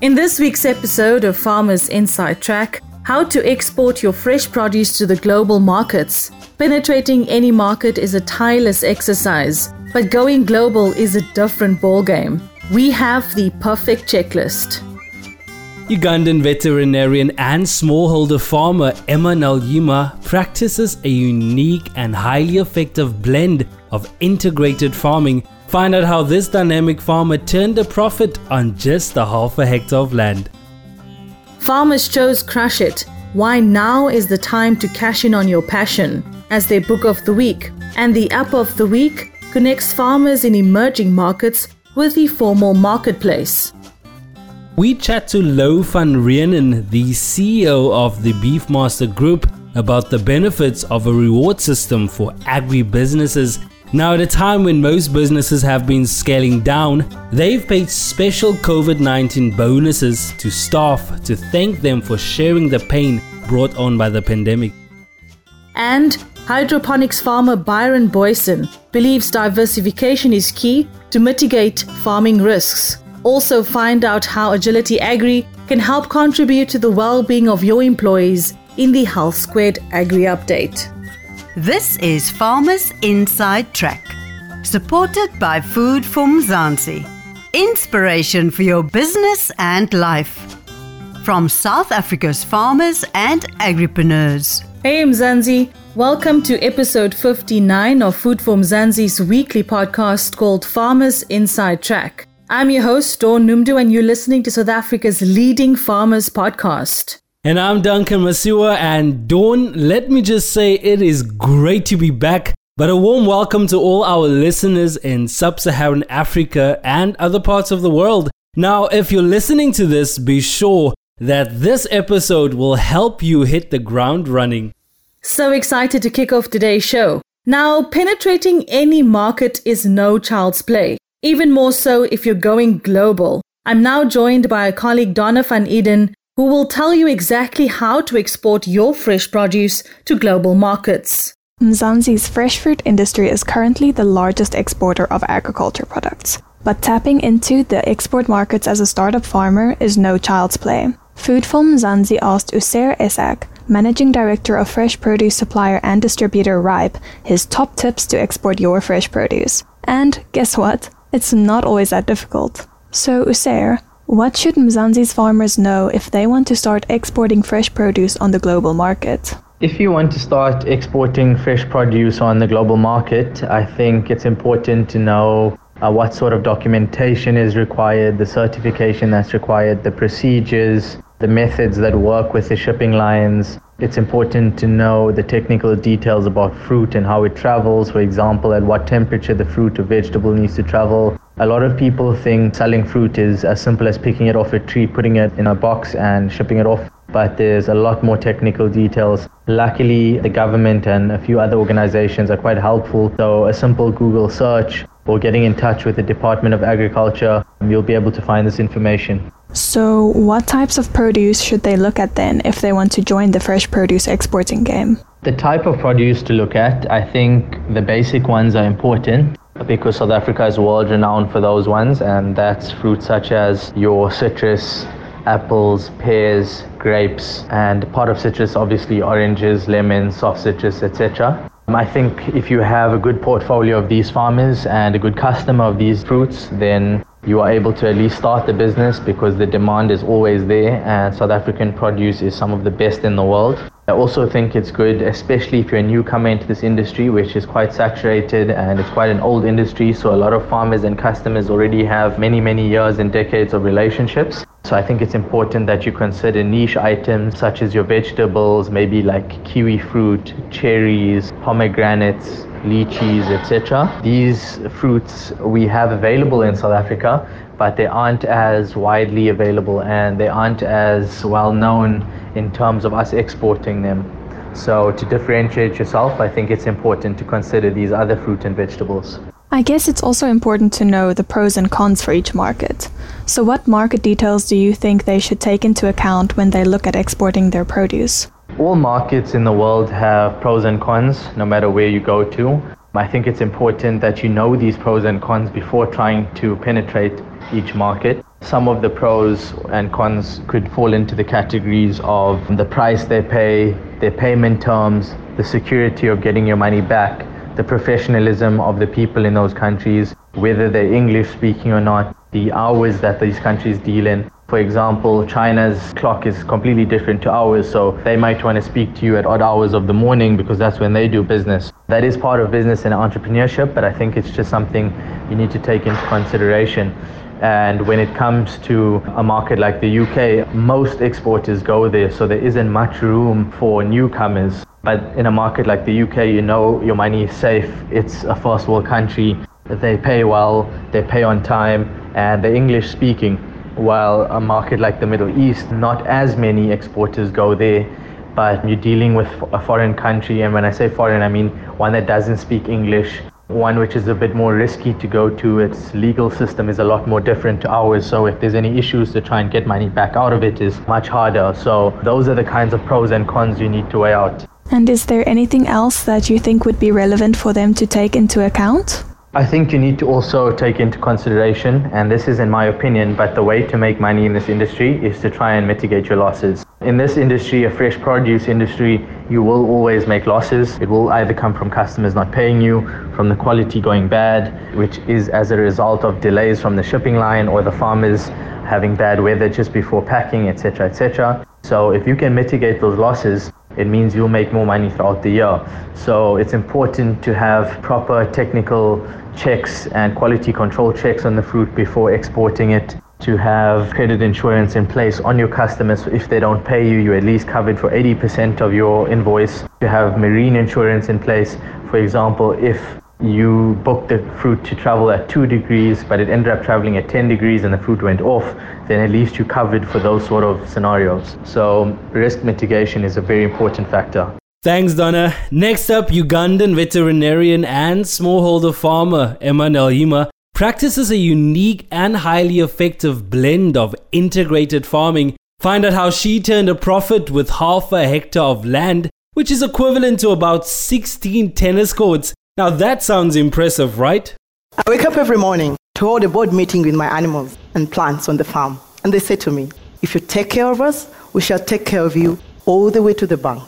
In this week's episode of Farmers Inside Track, how to export your fresh produce to the global markets. Penetrating any market is a tireless exercise, but going global is a different ballgame. We have the perfect checklist. Ugandan veterinarian and smallholder farmer Emma Naluyima practices a unique and highly effective blend of integrated farming. Find out how this dynamic farmer turned a profit on just a half a hectare of land. Farmers chose Crush It. Why now is the time to cash in on your passion as their book of the week. And the app of the week connects farmers in emerging markets with the formal marketplace. We chat to Lo van Reenen, the CEO of the Beefmaster Group, about the benefits of a reward system for agri businesses. Now, at a time when most businesses have been scaling down, they've paid special COVID 19 bonuses to staff to thank them for sharing the pain brought on by the pandemic. And hydroponics farmer Byron Boyson believes diversification is key to mitigate farming risks. Also, find out how Agility Agri can help contribute to the well being of your employees in the Health Squared Agri Update. This is Farmers Inside Track, supported by Food for Mzansi. Inspiration for your business and life. From South Africa's farmers and agripreneurs. Hey Mzansi, welcome to episode 59 of Food for Mzansi's weekly podcast called Farmers Inside Track. I'm your host, Dawn Noemdoe, and you're listening to South Africa's leading farmers podcast. And I'm Duncan Masiwa. And Dawn, let me just say it is great to be back. But a warm welcome to all our listeners in sub Saharan Africa and other parts of the world. Now, if you're listening to this, be sure that this episode will help you hit the ground running. So excited to kick off today's show. Now, penetrating any market is no child's play. Even more so if you're going global. I'm now joined by a colleague, Donna van Eden, who will tell you exactly how to export your fresh produce to global markets. Mzansi's fresh fruit industry is currently the largest exporter of agriculture products. But tapping into the export markets as a startup farmer is no child's play. Food for Mzansi asked Usair Esak, managing director of fresh produce supplier and distributor Ripe, his top tips to export your fresh produce. And guess what? It's not always that difficult. So, Usair, what should Mzansi's farmers know if they want to start exporting fresh produce on the global market? If you want to start exporting fresh produce on the global market, I think it's important to know uh, what sort of documentation is required, the certification that's required, the procedures, the methods that work with the shipping lines. It's important to know the technical details about fruit and how it travels, for example, at what temperature the fruit or vegetable needs to travel. A lot of people think selling fruit is as simple as picking it off a tree, putting it in a box, and shipping it off. But there's a lot more technical details. Luckily, the government and a few other organizations are quite helpful. So, a simple Google search or getting in touch with the Department of Agriculture, you'll be able to find this information. So, what types of produce should they look at then if they want to join the fresh produce exporting game? The type of produce to look at, I think the basic ones are important because South Africa is world renowned for those ones, and that's fruits such as your citrus, apples, pears, grapes, and part of citrus, obviously oranges, lemons, soft citrus, etc. Um, I think if you have a good portfolio of these farmers and a good customer of these fruits, then you are able to at least start the business because the demand is always there and South African produce is some of the best in the world. I also think it's good, especially if you're a newcomer into this industry, which is quite saturated and it's quite an old industry. So a lot of farmers and customers already have many, many years and decades of relationships. So I think it's important that you consider niche items such as your vegetables, maybe like kiwi fruit, cherries, pomegranates, lychees, etc. These fruits we have available in South Africa, but they aren't as widely available and they aren't as well known in terms of us exporting them. So, to differentiate yourself, I think it's important to consider these other fruit and vegetables. I guess it's also important to know the pros and cons for each market. So, what market details do you think they should take into account when they look at exporting their produce? All markets in the world have pros and cons, no matter where you go to. I think it's important that you know these pros and cons before trying to penetrate each market. Some of the pros and cons could fall into the categories of the price they pay, their payment terms, the security of getting your money back, the professionalism of the people in those countries, whether they're English speaking or not, the hours that these countries deal in. For example, China's clock is completely different to ours, so they might want to speak to you at odd hours of the morning because that's when they do business. That is part of business and entrepreneurship, but I think it's just something you need to take into consideration. And when it comes to a market like the UK, most exporters go there, so there isn't much room for newcomers. But in a market like the UK, you know your money is safe. It's a first world country. They pay well, they pay on time, and they're English speaking. While a market like the Middle East, not as many exporters go there, but you're dealing with a foreign country. And when I say foreign, I mean one that doesn't speak English, one which is a bit more risky to go to. Its legal system is a lot more different to ours. So if there's any issues to try and get money back out of it is much harder. So those are the kinds of pros and cons you need to weigh out. And is there anything else that you think would be relevant for them to take into account? I think you need to also take into consideration, and this is in my opinion, but the way to make money in this industry is to try and mitigate your losses. In this industry, a fresh produce industry, you will always make losses. It will either come from customers not paying you, from the quality going bad, which is as a result of delays from the shipping line or the farmers having bad weather just before packing, etc., etc. So if you can mitigate those losses, it means you'll make more money throughout the year. So it's important to have proper technical checks and quality control checks on the fruit before exporting it. To have credit insurance in place on your customers. If they don't pay you, you're at least covered for 80% of your invoice. To have marine insurance in place. For example, if you booked the fruit to travel at 2 degrees, but it ended up traveling at 10 degrees and the fruit went off, then at least you covered for those sort of scenarios. So risk mitigation is a very important factor. Thanks, Donna. Next up, Ugandan veterinarian and smallholder farmer Emma practices a unique and highly effective blend of integrated farming. Find out how she turned a profit with half a hectare of land, which is equivalent to about 16 tennis courts. Now that sounds impressive, right? I wake up every morning to hold a board meeting with my animals and plants on the farm. And they say to me, if you take care of us, we shall take care of you all the way to the bank.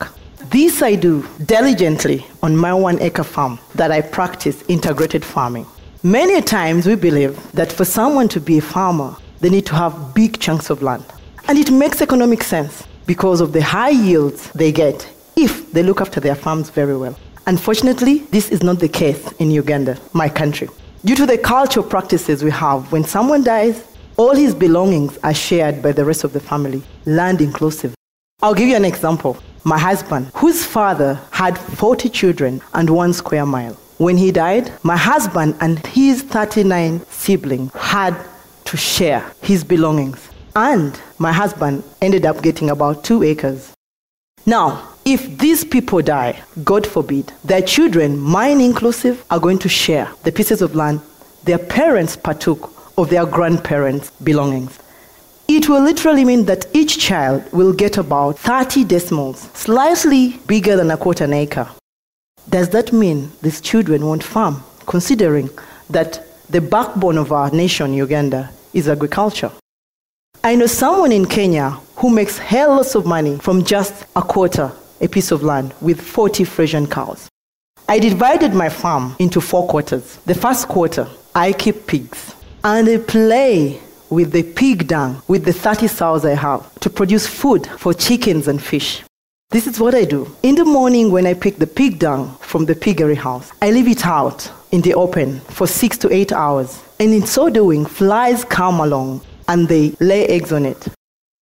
This I do diligently on my one acre farm that I practice integrated farming. Many times we believe that for someone to be a farmer, they need to have big chunks of land. And it makes economic sense because of the high yields they get if they look after their farms very well. Unfortunately, this is not the case in Uganda, my country. Due to the cultural practices we have, when someone dies, all his belongings are shared by the rest of the family, land inclusive. I'll give you an example. My husband, whose father had 40 children and one square mile. When he died, my husband and his 39 siblings had to share his belongings. And my husband ended up getting about two acres. Now, if these people die, God forbid, their children, mine inclusive, are going to share the pieces of land their parents partook of their grandparents' belongings. It will literally mean that each child will get about 30 decimals, slightly bigger than a quarter an acre. Does that mean these children won't farm, considering that the backbone of our nation, Uganda, is agriculture? I know someone in Kenya who makes hell lots of money from just a quarter a piece of land with 40 Frisian cows. I divided my farm into four quarters. The first quarter, I keep pigs, and I play with the pig dung with the 30 sows I have to produce food for chickens and fish. This is what I do. In the morning, when I pick the pig dung from the piggery house, I leave it out in the open for six to eight hours. And in so doing, flies come along and they lay eggs on it.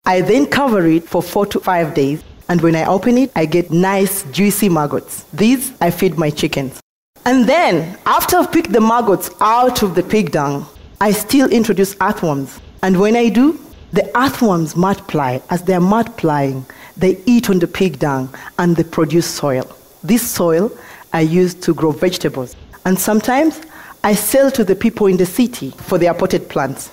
I then cover it for four to five days and when I open it, I get nice, juicy maggots. These I feed my chickens. And then, after I've picked the maggots out of the pig dung, I still introduce earthworms. And when I do, the earthworms multiply. As they're multiplying, they eat on the pig dung and they produce soil. This soil I use to grow vegetables. And sometimes I sell to the people in the city for their potted plants.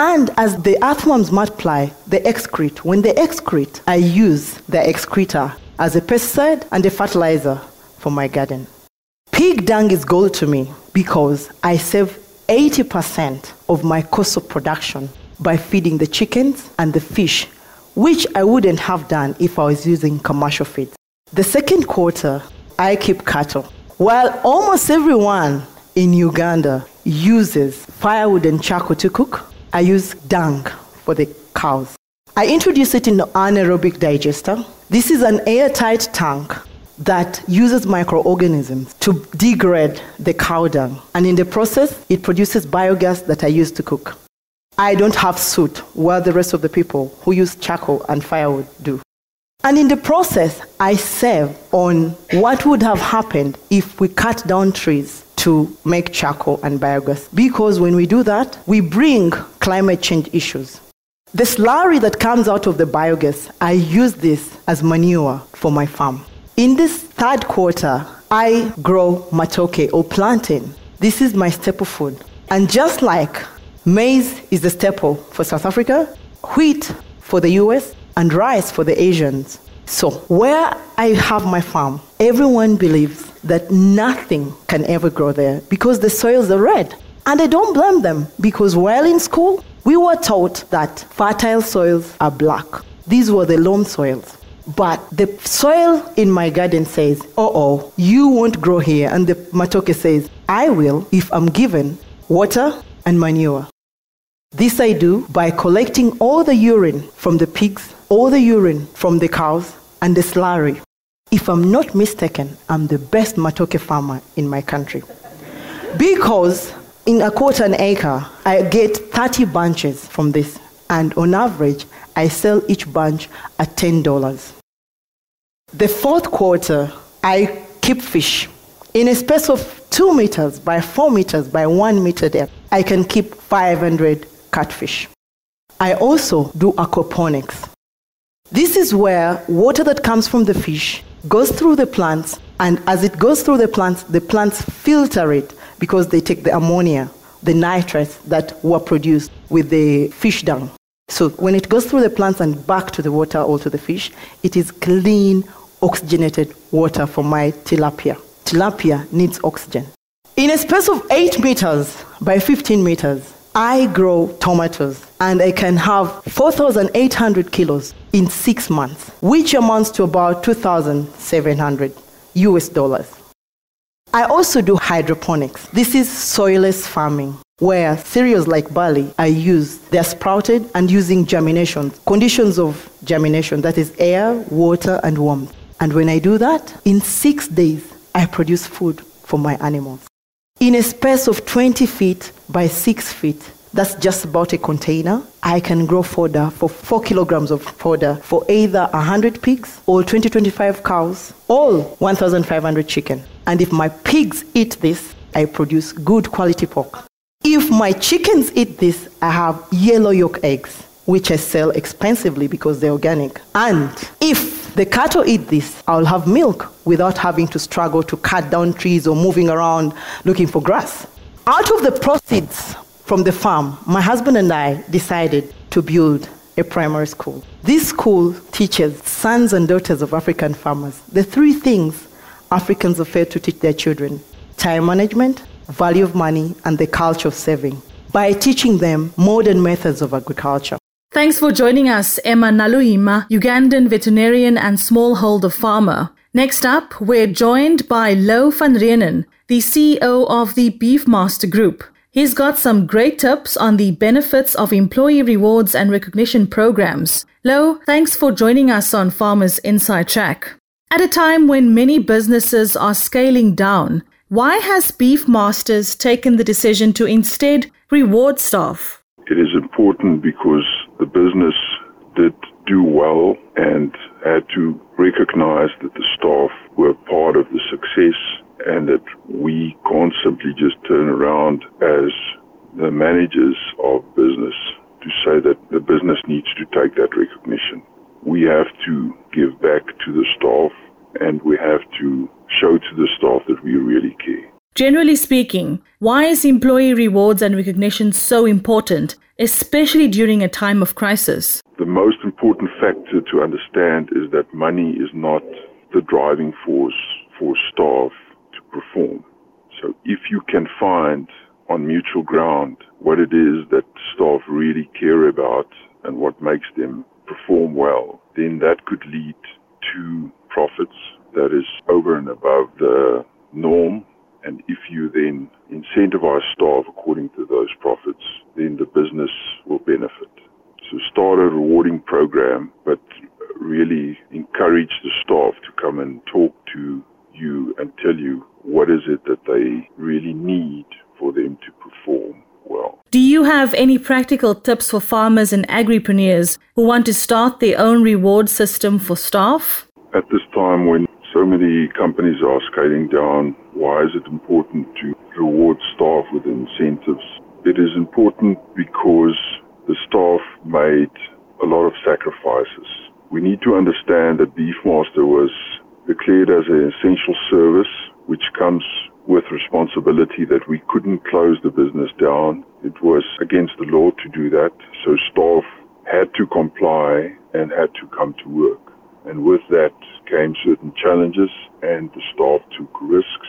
And as the earthworms multiply, they excrete. When they excrete, I use the excreta as a pesticide and a fertilizer for my garden. Pig dung is gold to me because I save 80% of my cost of production by feeding the chickens and the fish, which I wouldn't have done if I was using commercial feed. The second quarter, I keep cattle. While almost everyone in Uganda uses firewood and charcoal to cook, I use dung for the cows. I introduce it in an anaerobic digester. This is an airtight tank that uses microorganisms to degrade the cow dung. And in the process, it produces biogas that I use to cook. I don't have soot, while the rest of the people who use charcoal and firewood do. And in the process, I save on what would have happened if we cut down trees to make charcoal and biogas. Because when we do that, we bring climate change issues. The slurry that comes out of the biogas, I use this as manure for my farm. In this third quarter, I grow matoke or plantain. This is my staple food. And just like maize is the staple for South Africa, wheat for the US, and rice for the Asians. So, where I have my farm, everyone believes that nothing can ever grow there because the soils are red. And I don't blame them because while in school, we were taught that fertile soils are black. These were the loam soils. But the soil in my garden says, oh, oh, you won't grow here. And the matoke says, I will if I'm given water and manure. This I do by collecting all the urine from the pigs, all the urine from the cows, and the slurry. If I'm not mistaken, I'm the best matoke farmer in my country. Because in a quarter an acre, I get 30 bunches from this. And on average, I sell each bunch at $10. The fourth quarter, I keep fish. In a space of two meters by four meters by one meter depth, I can keep 500 catfish. I also do aquaponics. This is where water that comes from the fish goes through the plants, and as it goes through the plants, the plants filter it because they take the ammonia, the nitrates that were produced with the fish dung. So when it goes through the plants and back to the water or to the fish, it is clean, oxygenated water for my tilapia. Tilapia needs oxygen. In a space of 8 meters by 15 meters, I grow tomatoes and I can have 4,800 kilos in six months, which amounts to about 2,700 US dollars. I also do hydroponics. This is soilless farming where cereals like barley are used. They're sprouted and using germination, conditions of germination, that is air, water, and warmth. And when I do that, in six days, I produce food for my animals. In a space of 20 feet by 6 feet, that's just about a container. I can grow fodder for 4 kilograms of fodder for either 100 pigs or 20 25 cows, all 1,500 chicken. And if my pigs eat this, I produce good quality pork. If my chickens eat this, I have yellow yolk eggs, which I sell expensively because they're organic. And if the cattle eat this, I'll have milk without having to struggle to cut down trees or moving around looking for grass. Out of the proceeds from the farm, my husband and I decided to build a primary school. This school teaches sons and daughters of African farmers the three things Africans are failed to teach their children time management, value of money, and the culture of saving by teaching them modern methods of agriculture. Thanks for joining us, Emma Naluyima, Ugandan veterinarian and smallholder farmer. Next up, we're joined by Lo van Reenen, the CEO of the Beefmaster Group. He's got some great tips on the benefits of employee rewards and recognition programs. Lo, thanks for joining us on Farmers Inside Track. At a time when many businesses are scaling down, why has Beefmasters taken the decision to instead reward staff? It is important because the business did do well and had to recognize that the staff were part of the success and that we can't simply just turn around as the managers of business to say that the business needs to take that recognition. We have to give back to the staff and we have to show to the staff that we really care. Generally speaking, why is employee rewards and recognition so important, especially during a time of crisis? The most important factor to understand is that money is not the driving force for staff to perform. So if you can find on mutual ground what it is that staff really care about and what makes them perform well, then that could lead to profits that is over and above the norm. And if you then incentivize staff according to those profits, then the business will benefit. So start a rewarding program, but really encourage the staff to come and talk to you and tell you what is it that they really need for them to perform well. Do you have any practical tips for farmers and agripreneurs who want to start their own reward system for staff? At this time when so many companies are scaling down, why is it important to reward staff with incentives? It is important because the staff made a lot of sacrifices. We need to understand that Beefmaster was declared as an essential service, which comes with responsibility that we couldn't close the business down. It was against the law to do that, so staff had to comply and had to come to work. And with that came certain challenges, and the staff took risks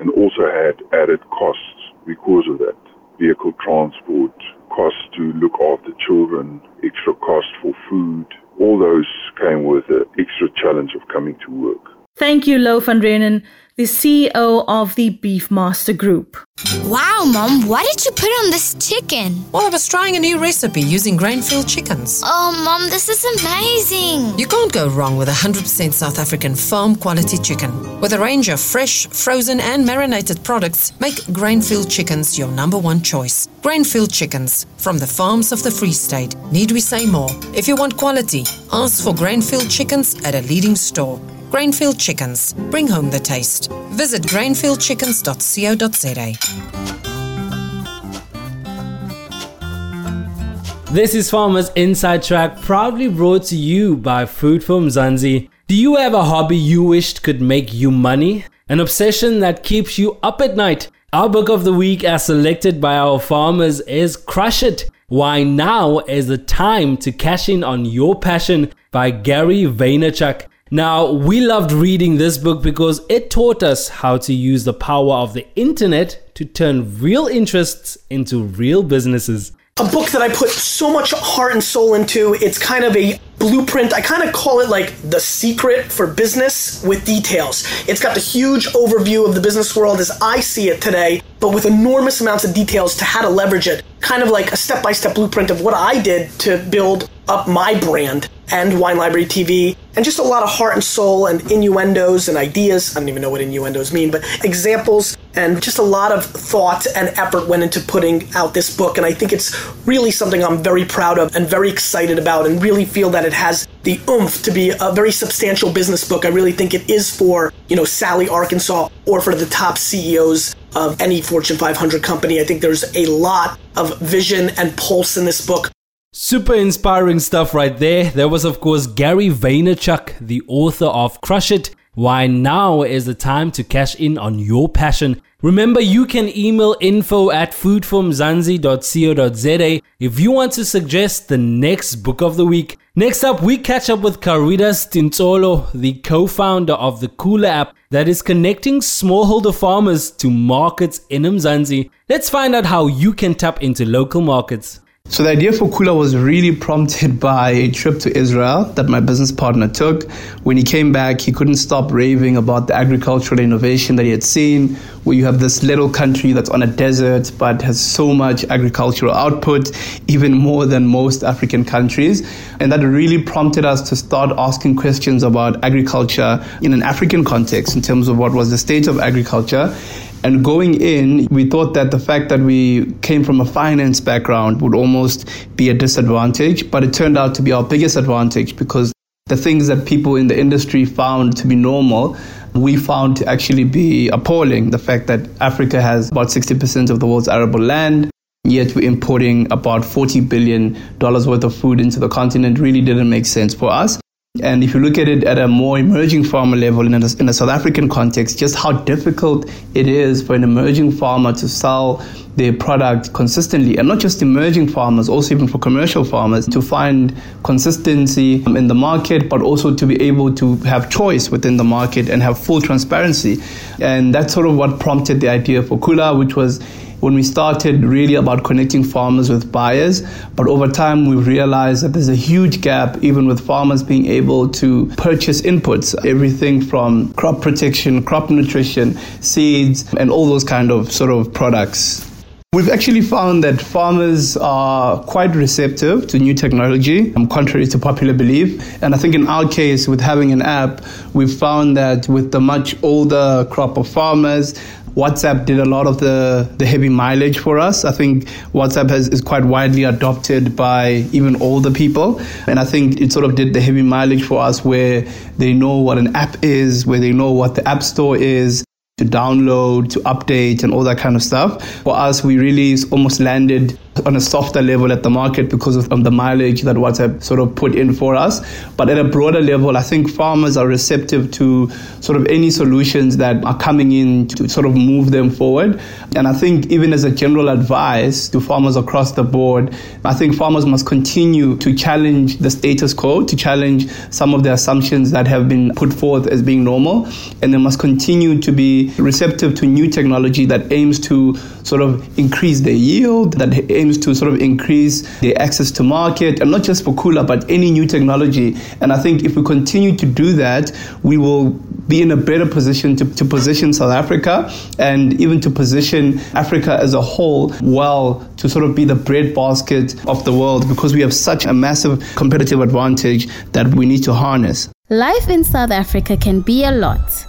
and also had added costs because of that. Vehicle transport, costs to look after children, extra cost for food, all those came with the extra challenge of coming to work. Thank you, Lo van Reenen the CEO of the Beefmaster Group. Wow, Mom, what did you put on this chicken? Well, I was trying a new recipe using Grainfield chickens. Oh, Mom, this is amazing. You can't go wrong with 100% South African farm quality chicken. With a range of fresh, frozen, and marinated products, make Grainfield chickens your number one choice. Grainfield chickens from the farms of the Free State. Need we say more? If you want quality, ask for Grainfield chickens at a leading store. Grainfield Chickens. Bring home the taste. Visit grainfieldchickens.co.za. This is Farmers Inside Track, proudly brought to you by Food for Mzansi. Do you have a hobby you wished could make you money? An obsession that keeps you up at night? Our book of the week, as selected by our farmers, is Crush It. Why now is the time to cash in on your passion by Gary Vaynerchuk. Now, we loved reading this book because it taught us how to use the power of the internet to turn real interests into real businesses. A book that I put so much heart and soul into. It's kind of a blueprint. I kind of call it like the secret for business with details. It's got the huge overview of the business world as I see it today, but with enormous amounts of details to how to leverage it. Kind of like a step by step blueprint of what I did to build up my brand and Wine Library TV, and just a lot of heart and soul and innuendos and ideas. I don't even know what innuendos mean, but examples and just a lot of thought and effort went into putting out this book. And I think it's really something I'm very proud of and very excited about, and really feel that it has the oomph to be a very substantial business book. I really think it is for, you know, Sally, Arkansas, or for the top CEOs of any Fortune 500 company. I think there's a lot of vision and pulse in this book. Super inspiring stuff right there. There was, of course, Gary Vaynerchuk, the author of Crush It. Why now is the time to cash in on your passion. Remember, you can email info at foodformzansi.co.za if you want to suggest the next book of the week. Next up, we catch up with Caritas Tintsolo, the co-founder of the Kula app that is connecting smallholder farmers to markets in Mzansi. Let's find out how you can tap into local markets. So the idea for Kula was really prompted by a trip to Israel that my business partner took. When he came back, he couldn't stop raving about the agricultural innovation that he had seen, where you have this little country that's on a desert but has so much agricultural output, even more than most African countries. And that really prompted us to start asking questions about agriculture in an African context in terms of what was the state of agriculture and going in, we thought that the fact that we came from a finance background would almost be a disadvantage, but it turned out to be our biggest advantage because the things that people in the industry found to be normal, we found to actually be appalling. The fact that Africa has about 60% of the world's arable land, yet we're importing about $40 billion worth of food into the continent really didn't make sense for us. And if you look at it at a more emerging farmer level in a, in a, South African context, just how difficult it is for an emerging farmer to sell their product consistently, and not just emerging farmers, also even for commercial farmers, to find consistency um, in the market, but also to be able to have choice within the market and have full transparency. And that's sort of what prompted the idea for Kula, which was when we started really about connecting farmers with buyers. But over time, we've realized that there's a huge gap, even with farmers being able to purchase inputs, everything from crop protection, crop nutrition, seeds, and all those kind of sort of products. We've actually found that farmers are quite receptive to new technology, um, contrary to popular belief. And I think in our case, with having an app, we've found that with the much older crop of farmers, WhatsApp did a lot of the, the heavy mileage for us. I think WhatsApp has, is quite widely adopted by even older people. And I think it sort of did the heavy mileage for us where they know what an app is, where they know what the App Store is, to download, to update, and all that kind of stuff. For us, we really almost landed on a softer level at the market because of um, the mileage that WhatsApp sort of put in for us. But at a broader level, I think farmers are receptive to sort of any solutions that are coming in to sort of move them forward. And I think even as a general advice to farmers across the board, I think farmers must continue to challenge the status quo, to challenge some of the assumptions that have been put forth as being normal, and they must continue to be receptive to new technology that aims to sort of increase their yield, that aims to sort of increase their access to market, and not just for Kula, but any new technology. And I think if we continue to do that, we will be in a better position to, to position South Africa and even to position Africa as a whole well to sort of be the breadbasket of the world because we have such a massive competitive advantage that we need to harness. Life in South Africa can be a lot.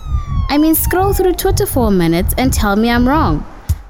I mean, scroll through Twitter for a minute and tell me I'm wrong.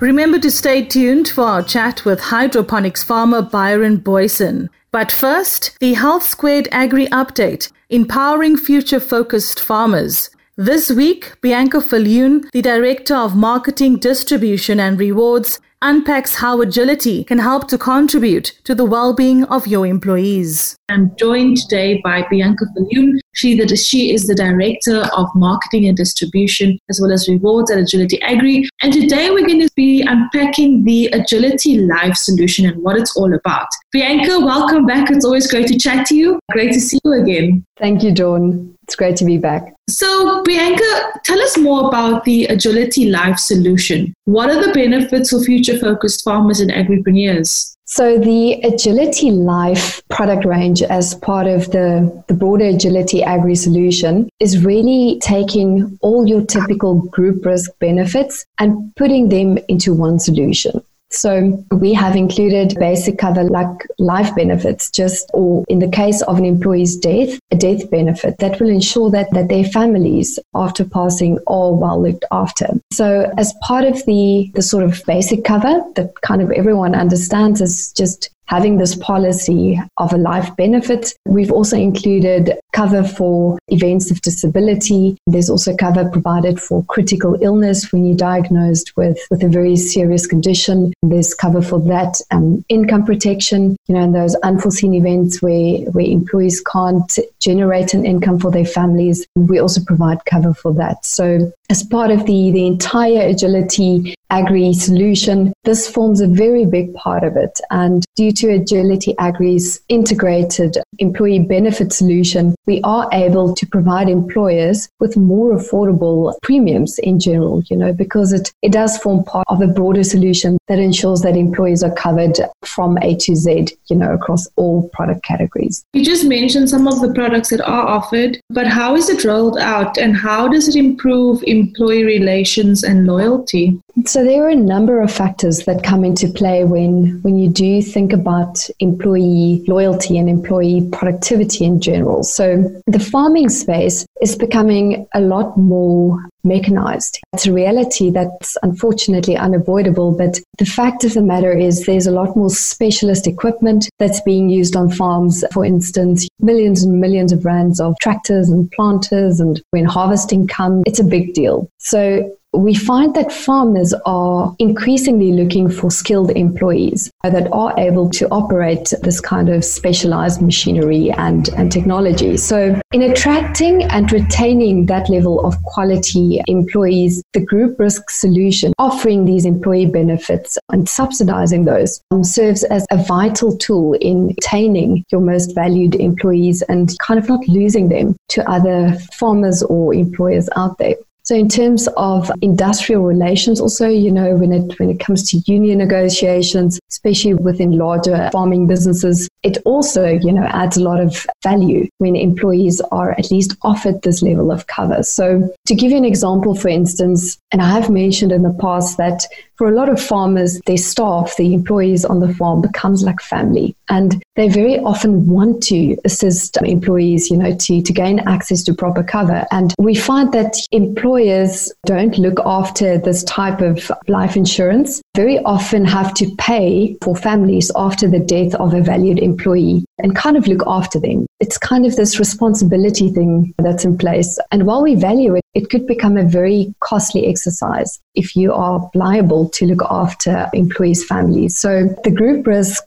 Remember to stay tuned for our chat with hydroponics farmer Byron Boyson. But first, the Health Squared Agri Update, empowering future focused farmers. This week, Bianca Falloon, the Director of Marketing, Distribution and Rewards, unpacks how agility can help to contribute to the well-being of your employees. I'm joined today by Bianca Falloon. She, she is the Director of Marketing and Distribution as well as Rewards at Agility Agri. And today we're going to be unpacking the Agility Life solution and what it's all about. Bianca, welcome back. It's always great to chat to you. Great to see you again. Thank you, Dawn. It's great to be back. So, Bianca, tell us more about the Agility Life solution. What are the benefits for future focused farmers and agripreneurs? So, the Agility Life product range, as part of the, the broader Agility Agri solution, is really taking all your typical group risk benefits and putting them into one solution. So we have included basic cover like life benefits, just or in the case of an employee's death, a death benefit that will ensure that, that their families after passing are well looked after. So as part of the, the sort of basic cover that kind of everyone understands is just having this policy of a life benefit. We've also included cover for events of disability. There's also cover provided for critical illness when you're diagnosed with, with a very serious condition. There's cover for that, um, income protection, you know, in those unforeseen events where, where employees can't generate an income for their families. We also provide cover for that. So as part of the, the entire agility agri solution, this forms a very big part of it. And due to Agility Agri's integrated employee benefit solution, we are able to provide employers with more affordable premiums in general, you know, because it, it does form part of a broader solution that ensures that employees are covered from A to Z, you know, across all product categories. You just mentioned some of the products that are offered, but how is it rolled out and how does it improve employee relations and loyalty? So there are a number of factors that come into play when, when you do think about employee loyalty and employee productivity in general. So the farming space is becoming a lot more mechanized. It's a reality that's unfortunately unavoidable, but the fact of the matter is there's a lot more specialist equipment that's being used on farms. For instance, millions and millions of rands of tractors and planters, and when harvesting comes, it's a big deal. So we find that farmers are increasingly looking for skilled employees that are able to operate this kind of specialized machinery and, and technology. So, in attracting and retaining that level of quality employees, the group risk solution offering these employee benefits and subsidizing those um, serves as a vital tool in retaining your most valued employees and kind of not losing them to other farmers or employers out there. So in terms of industrial relations, also, you know, when it when it comes to union negotiations, especially within larger farming businesses, it also, you know, adds a lot of value when employees are at least offered this level of cover. So to give you an example, for instance, and I have mentioned in the past that for a lot of farmers, their staff, the employees on the farm becomes like family. And they very often want to assist employees, you know, to, to gain access to proper cover. And we find that employers don't look after this type of life insurance, very often have to pay for families after the death of a valued employee and kind of look after them. It's kind of this responsibility thing that's in place. And while we value it, it could become a very costly exercise if you are liable to look after employees' families. So the group risk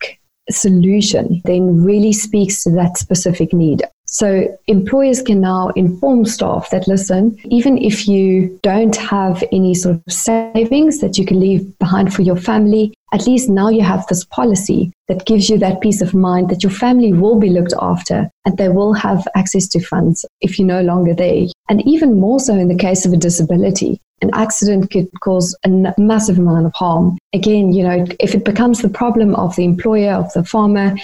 solution then really speaks to that specific need. So employers can now inform staff that listen, even if you don't have any sort of savings that you can leave behind for your family, at least now you have this policy that gives you that peace of mind that your family will be looked after and they will have access to funds if you're no longer there. And even more so in the case of a disability. An accident could cause a massive amount of harm. Again, you know, if it becomes the problem of the employer, of the farmer,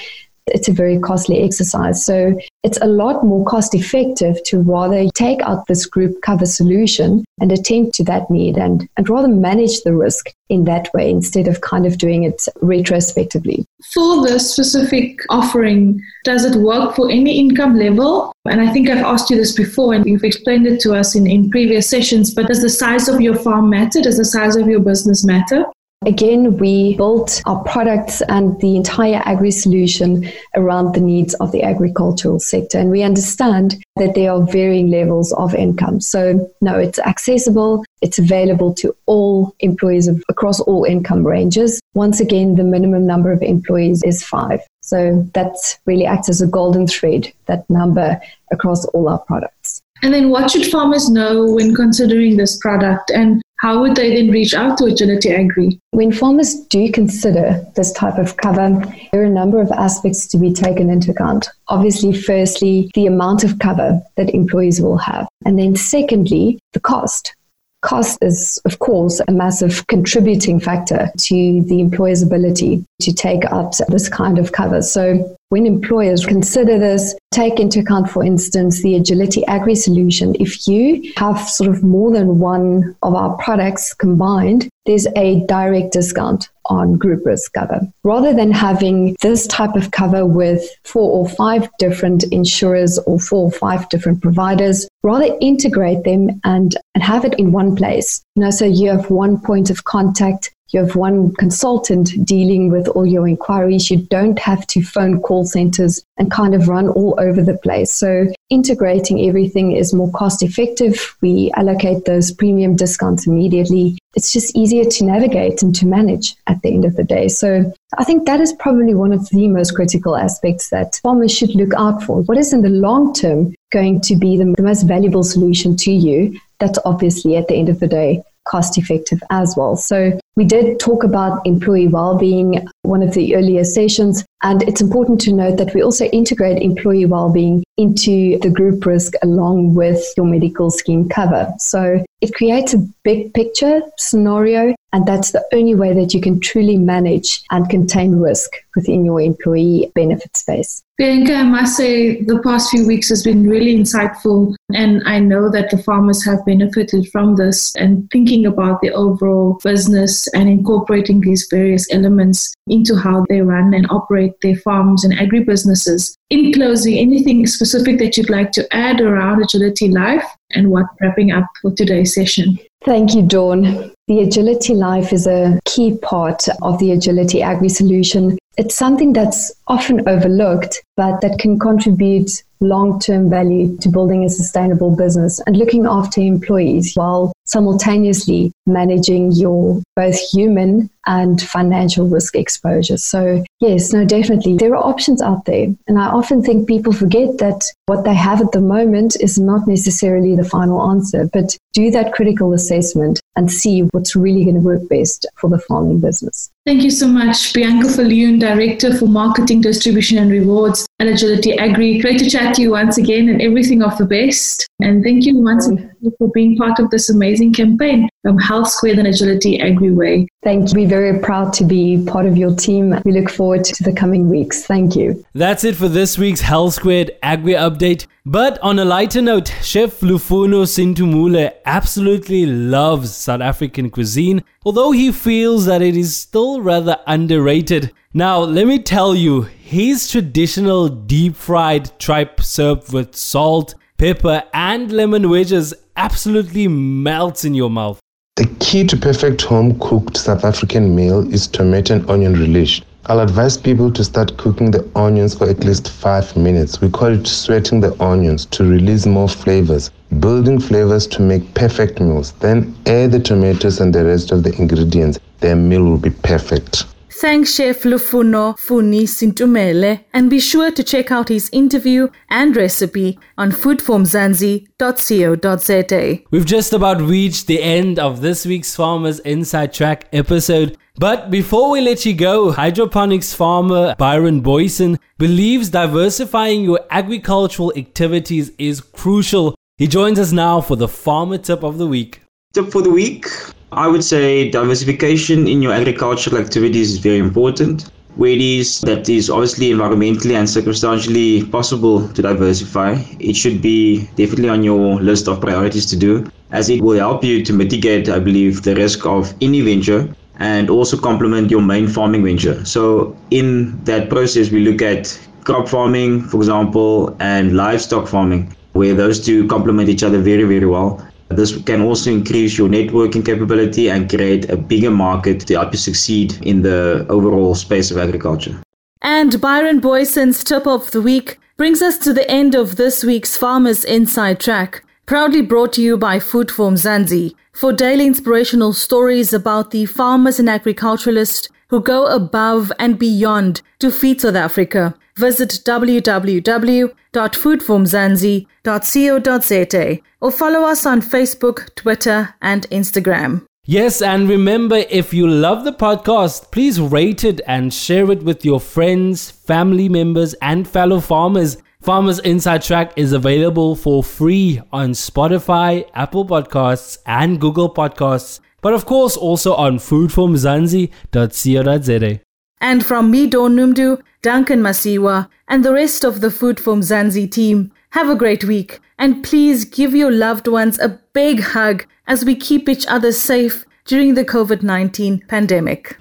it's a very costly exercise. So it's a lot more cost effective to rather take out this group cover solution and attend to that need and, and rather manage the risk in that way instead of kind of doing it retrospectively. For the specific offering, does it work for any income level? And I think I've asked you this before and you've explained it to us in, in previous sessions, but does the size of your farm matter? Does the size of your business matter? Again, we built our products and the entire agri solution around the needs of the agricultural sector. And we understand that there are varying levels of income. So, no, it's accessible, it's available to all employees across all income ranges. Once again, the minimum number of employees is five. So, that really acts as a golden thread, that number across all our products. And then, what should farmers know when considering this product? And how would they then reach out to Agility Agri? When farmers do consider this type of cover, there are a number of aspects to be taken into account. Obviously, firstly, the amount of cover that employees will have. And then, secondly, the cost. Cost is, of course, a massive contributing factor to the employer's ability to take up this kind of cover. So, when employers consider this, take into account, for instance, the Agility Agri solution. If you have sort of more than one of our products combined, there's a direct discount on group risk cover. Rather than having this type of cover with four or five different insurers or four or five different providers, rather integrate them and, and have it in one place. You know, so you have one point of contact you have one consultant dealing with all your inquiries. You don't have to phone call centers and kind of run all over the place. So integrating everything is more cost effective. We allocate those premium discounts immediately. It's just easier to navigate and to manage at the end of the day. So I think that is probably one of the most critical aspects that farmers should look out for. What is in the long term going to be the, most valuable solution to you? That's obviously at the end of the day cost effective as well. So we did talk about employee well-being one of the earlier sessions and it's important to note that we also integrate employee well-being into the group risk along with your medical scheme cover. So it creates a big picture scenario and that's the only way that you can truly manage and contain risk within your employee benefit space. Bianca, I must say the past few weeks has been really insightful, and I know that the farmers have benefited from this and thinking about the overall business and incorporating these various elements into how they run and operate their farms and agribusinesses. In closing, anything specific that you'd like to add around Agility Life and what wrapping up for today's session? Thank you, Dawn. The agility life is a key part of the agility agri solution. It's something that's often overlooked, but that can contribute long term value to building a sustainable business and looking after employees while simultaneously managing your both human and financial risk exposure. So, yes, no, definitely. There are options out there. And I often think people forget that what they have at the moment is not necessarily the final answer, but do that critical assessment and see what's really going to work best for the farming business. Thank you so much, Bianca Falloon, Director for Marketing, Distribution and Rewards at Agility Agri. Great to chat to you once again and everything of the best. And thank you once again for being part of this amazing campaign from Health Squared and Agility Agri Way. Thank you. We're very proud to be part of your team. We look forward to the coming weeks. Thank you. That's it for this week's Health Squared Agri Update. But on a lighter note, Chef Lufuno Sintumule absolutely loves South African cuisine, although he feels that it is still rather underrated. Now, let me tell you, his traditional deep fried tripe served with salt, pepper, and lemon wedges absolutely melts in your mouth. The key to perfect home cooked South African meal is tomato and onion relish. I'll advise people to start cooking the onions for at least five minutes. We call it sweating the onions to release more flavors, building flavors to make perfect meals. Then add the tomatoes and the rest of the ingredients. Their meal will be perfect. Thanks Chef Lufuno Funi Sintumele and be sure to check out his interview and recipe on foodformzansi.co.za. We've just about reached the end of this week's Farmers Inside Track episode. But before we let you go, hydroponics farmer Byron Boyson believes diversifying your agricultural activities is crucial. He joins us now for the farmer tip of the week. Tip for the week I would say diversification in your agricultural activities is very important. Where it is that is obviously environmentally and circumstantially possible to diversify, it should be definitely on your list of priorities to do, as it will help you to mitigate, I believe, the risk of any venture and also complement your main farming venture. So, in that process, we look at crop farming, for example, and livestock farming, where those two complement each other very, very well. This can also increase your networking capability and create a bigger market to help you succeed in the overall space of agriculture. And Byron Boyson's tip of the week brings us to the end of this week's Farmers Inside Track, proudly brought to you by Food for. For daily inspirational stories about the farmers and agriculturalists who go above and beyond to feed South Africa, visit www.foodformzansi.co.za or follow us on Facebook, Twitter, and Instagram. Yes, and remember if you love the podcast, please rate it and share it with your friends, family members, and fellow farmers. Farmers Inside Track is available for free on Spotify, Apple Podcasts, and Google Podcasts, but of course also on foodformzansi.co.za. And from me, Dawn Noemdoe, Duncan Masiwa, and the rest of the Food for Mzansi team, have a great week. And please give your loved ones a big hug as we keep each other safe during the COVID 19 pandemic.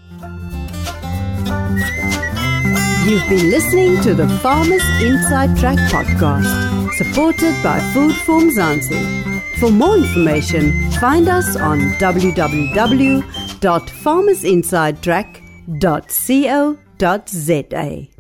You've been listening to the Farmers Inside Track podcast, supported by Food for Mzansi. For more information, find us on www.farmersinsidetrack.co.za.